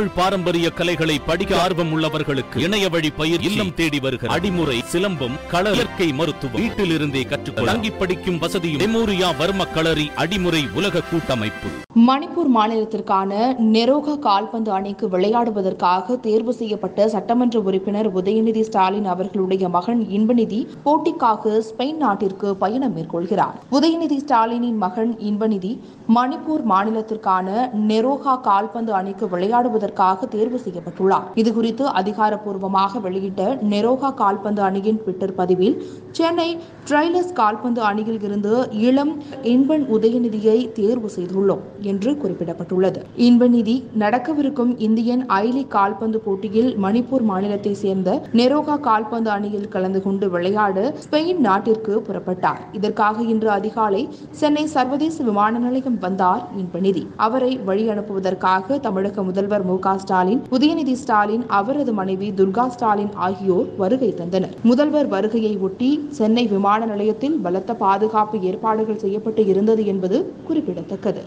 தமிழ் பாரம்பரிய கலைகளை படிக்க ஆர்வம் உள்ளவர்களுக்கு இணைய வழி பயிர் இல்லம் தேடி வருகிற அடிமுறை சிலம்பம் கள இயற்கை மருத்துவம் வீட்டில் இருந்தே கற்றுக்கொள்ள தங்கி படிக்கும் வசதியும் மெமோரியா வர்ம களரி அடிமுறை உலக கூட்டமைப்பு. மணிப்பூர் மாநிலத்திற்கான நெரோகா கால்பந்து அணிக்கு விளையாடுவதற்காக தேர்வு செய்யப்பட்ட சட்டமன்ற உறுப்பினர் உதயநிதி ஸ்டாலின் அவர்களுடைய மகன் இன்பநிதி போட்டிக்காக ஸ்பெயின் நாட்டிற்கு பயணம் மேற்கொள்கிறார். உதயநிதி ஸ்டாலினின் மகன் இன்பநிதி மணிப்பூர் மாநிலத்திற்கான நெரோகா கால்பந்து அணிக்கு விளையாடுவதற்காக தேர்வு செய்யப்பட்டுள்ளார். இதுகுறித்து அதிகாரப்பூர்வமாக வெளியிட்ட நெரோகா கால்பந்து அணியின் ட்விட்டர் பதிவில் சென்னை ட்ரைலர்ஸ் கால்பந்து அணியில் இருந்து இளம் இன்பன் உதயநிதியை தேர்வு செய்துள்ளோம் என்று குறிப்பிடப்பட்டுள்ளது. இன்பநிதி நடக்கவிருக்கும் இந்தியன் ஐ லீக் கால்பந்து போட்டியில் மணிப்பூர் மாநிலத்தை சேர்ந்த நெரோகா கால்பந்து அணியில் கலந்து கொண்டு விளையாட ஸ்பெயின் நாட்டிற்கு புறப்பட்டார். இதற்காக இன்று அதிகாலை சென்னை சர்வதேச விமான நிலையம் வந்தார் இன்பநிதி அவரை வழி அனுப்புவதற்காக தமிழக முதல்வர் மு. க ஸ்டாலின் உதயநிதி ஸ்டாலின் அவரது மனைவி துர்கா ஸ்டாலின் ஆகியோர் வருகை தந்தனர். முதல்வர் வருகையை ஒட்டி சென்னை விமான நிலையத்தில் பலத்த பாதுகாப்பு ஏற்பாடுகள் செய்யப்பட்டு இருந்தது என்பது குறிப்பிடத்தக்கது.